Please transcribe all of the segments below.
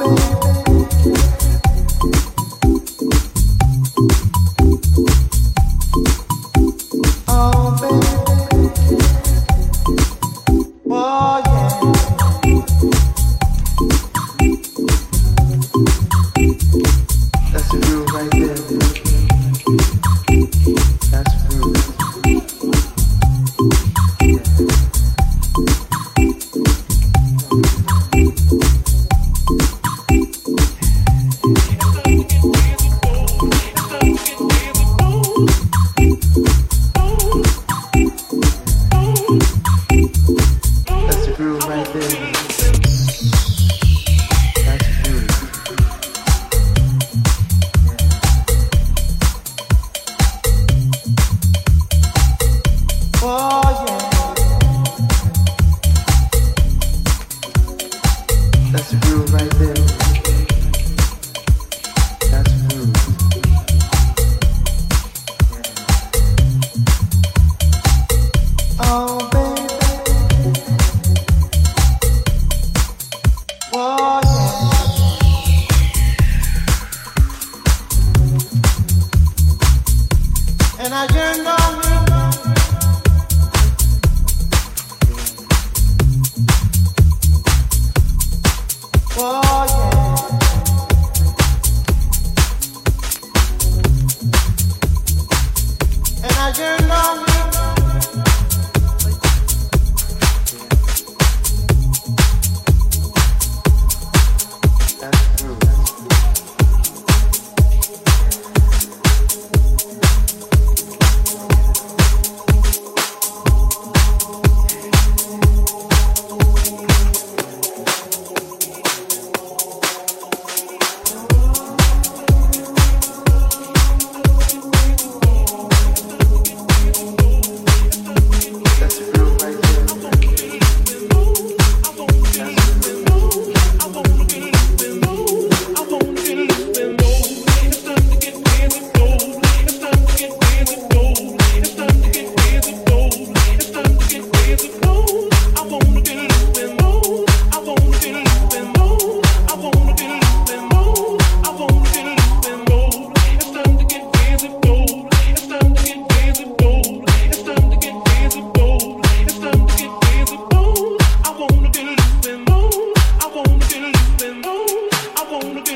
open. gonna get.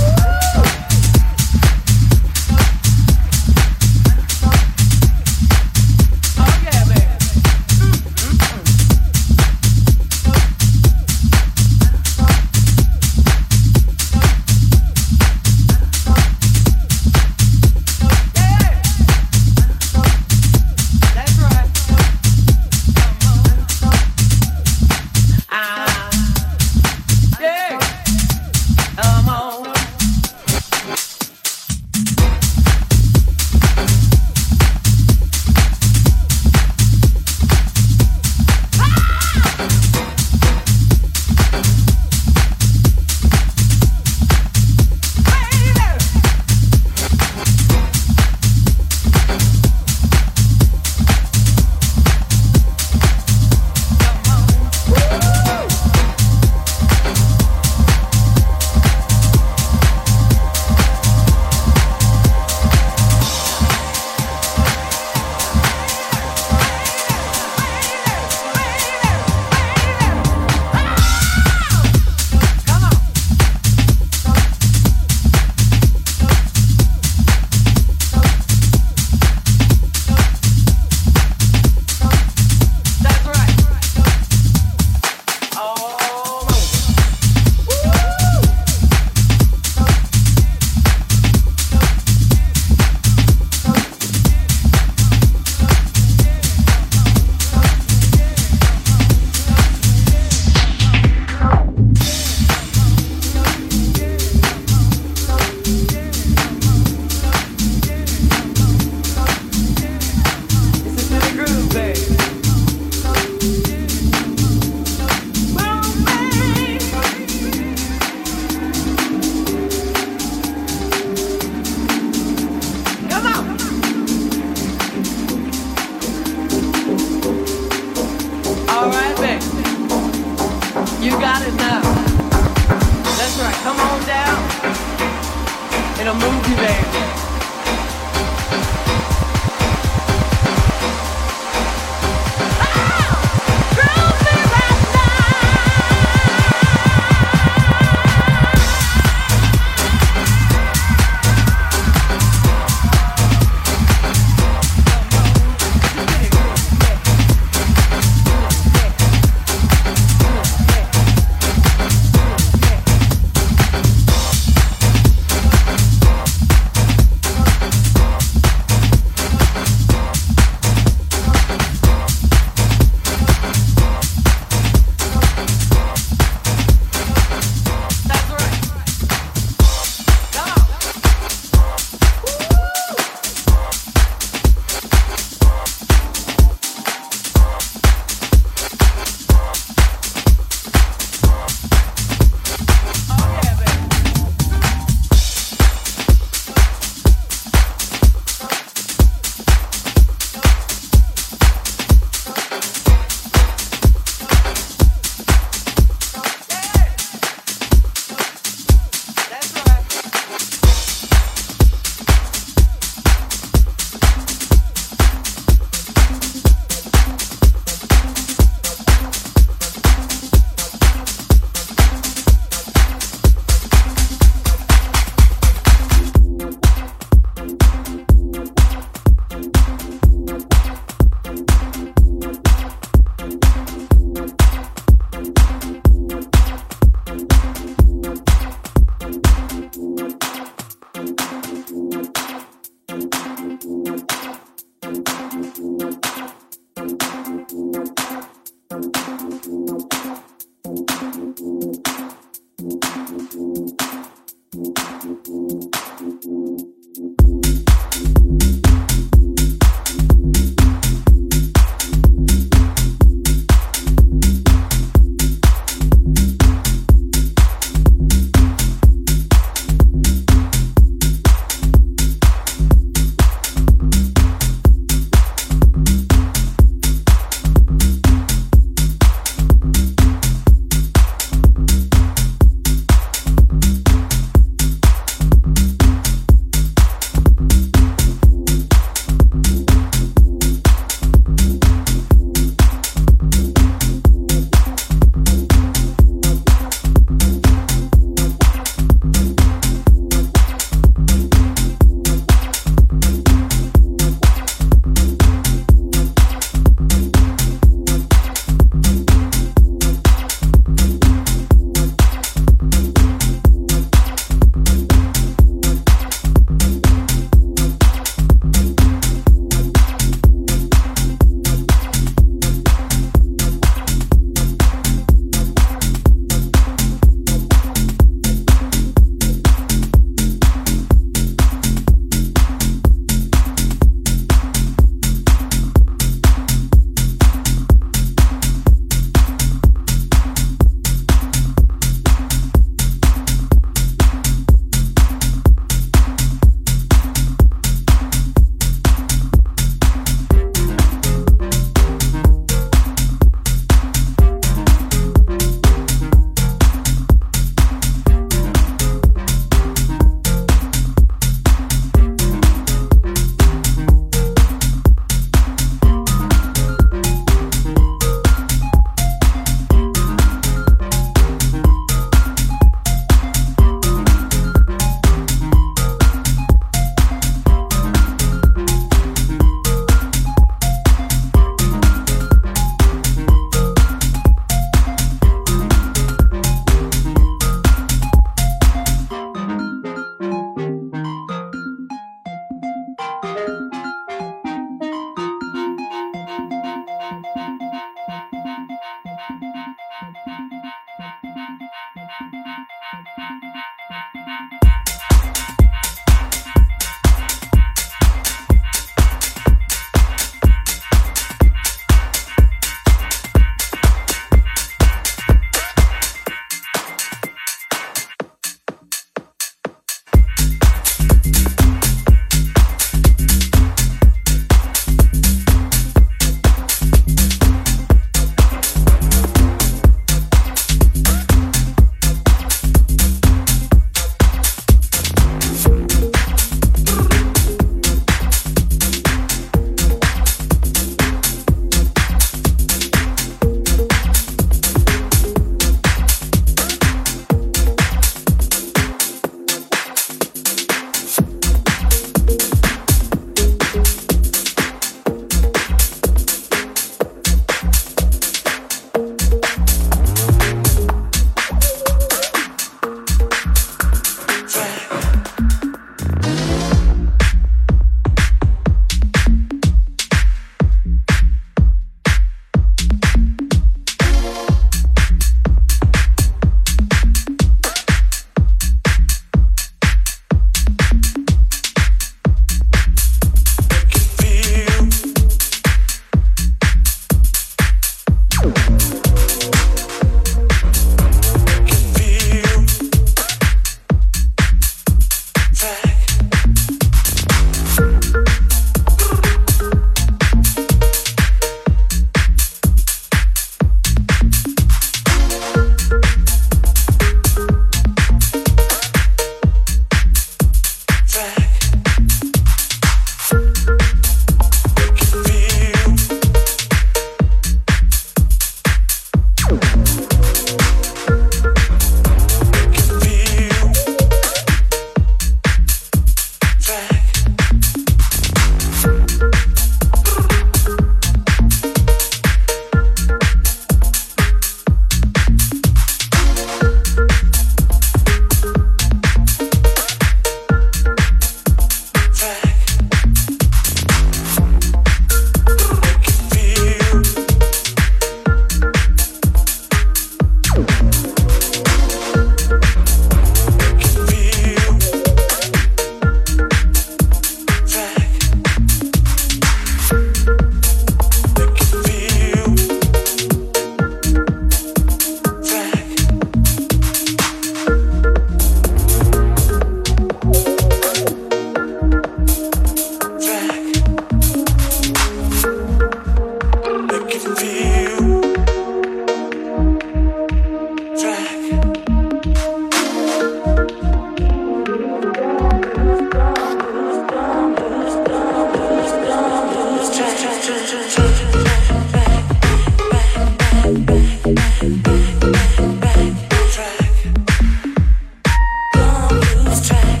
this track.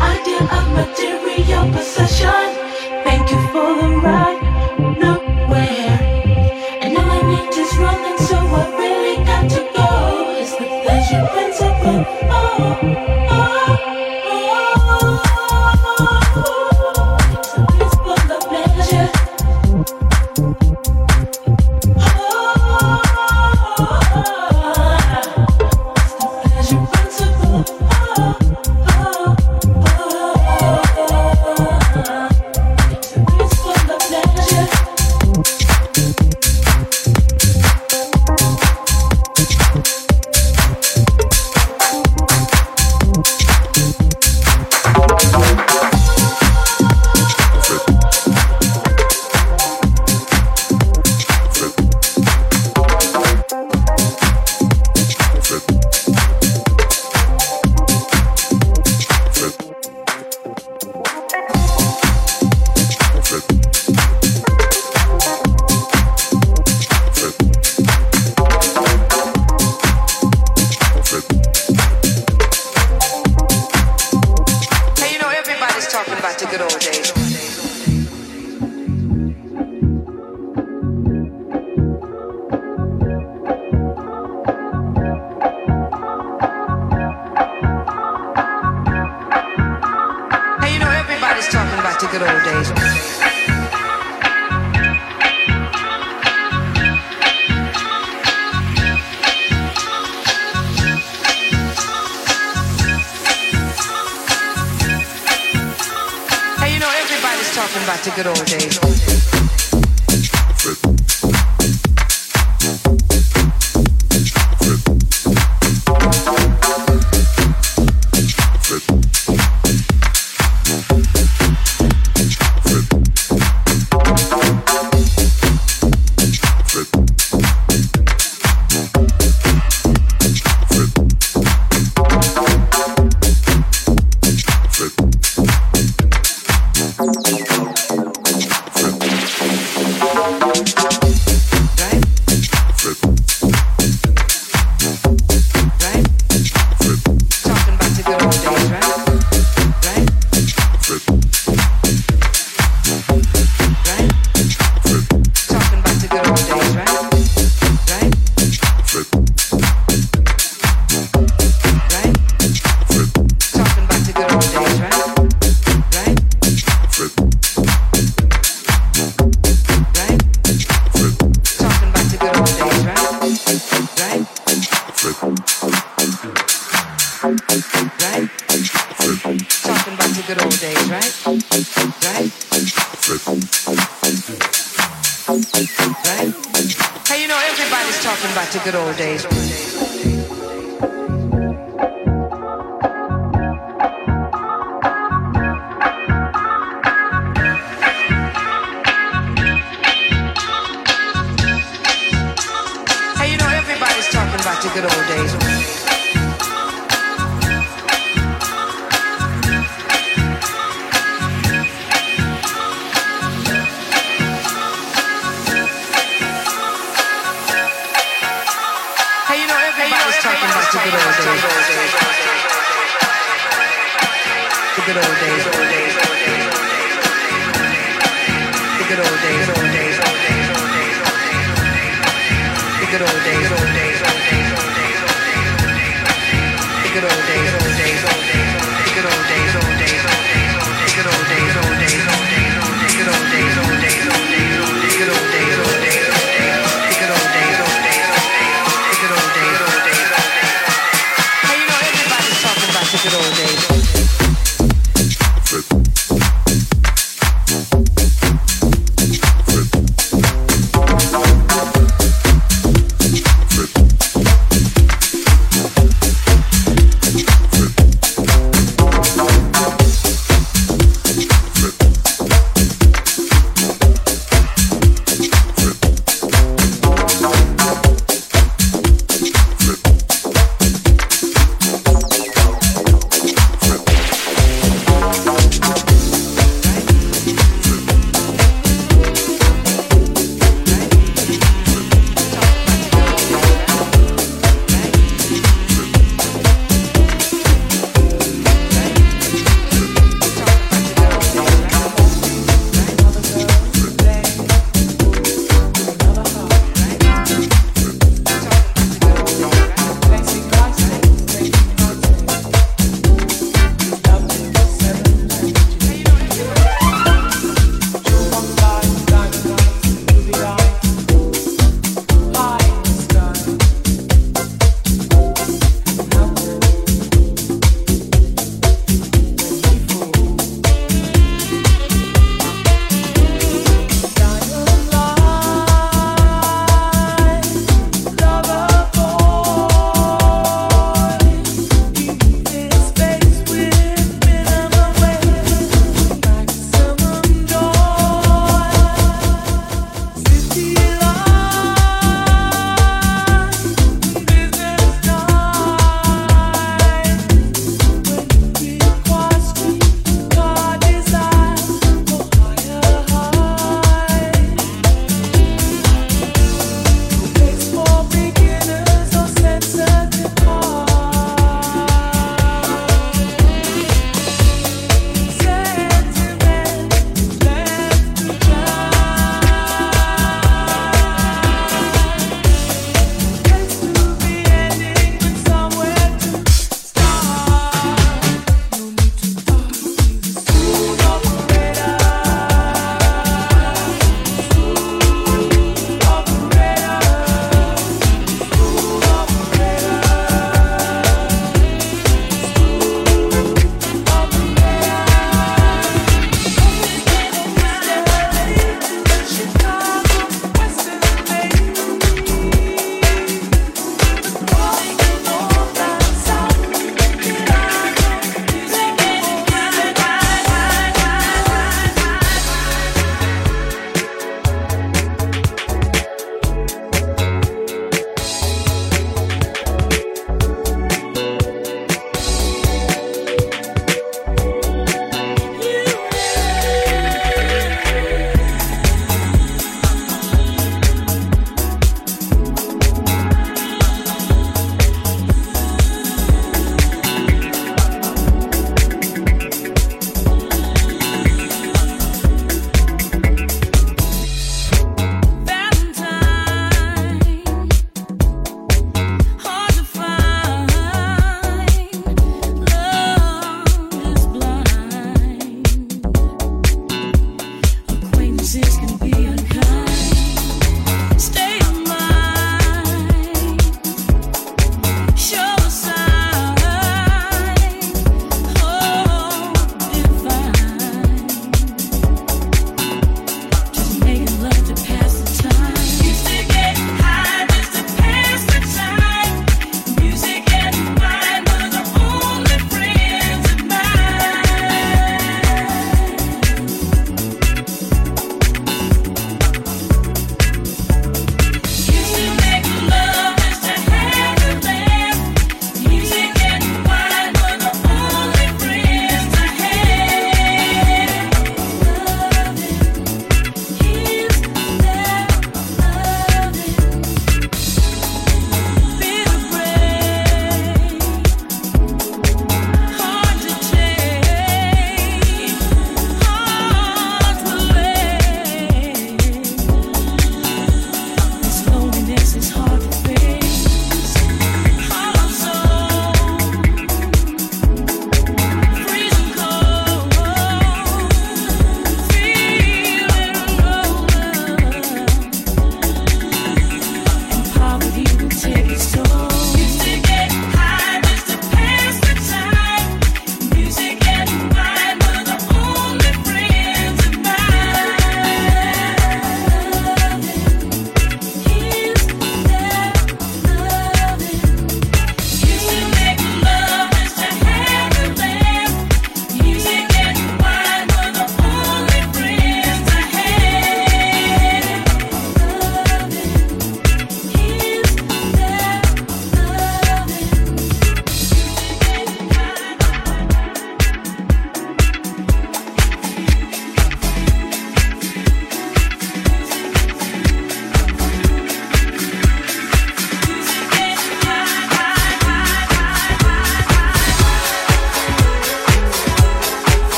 Idea of material possession. Thank you for the ride.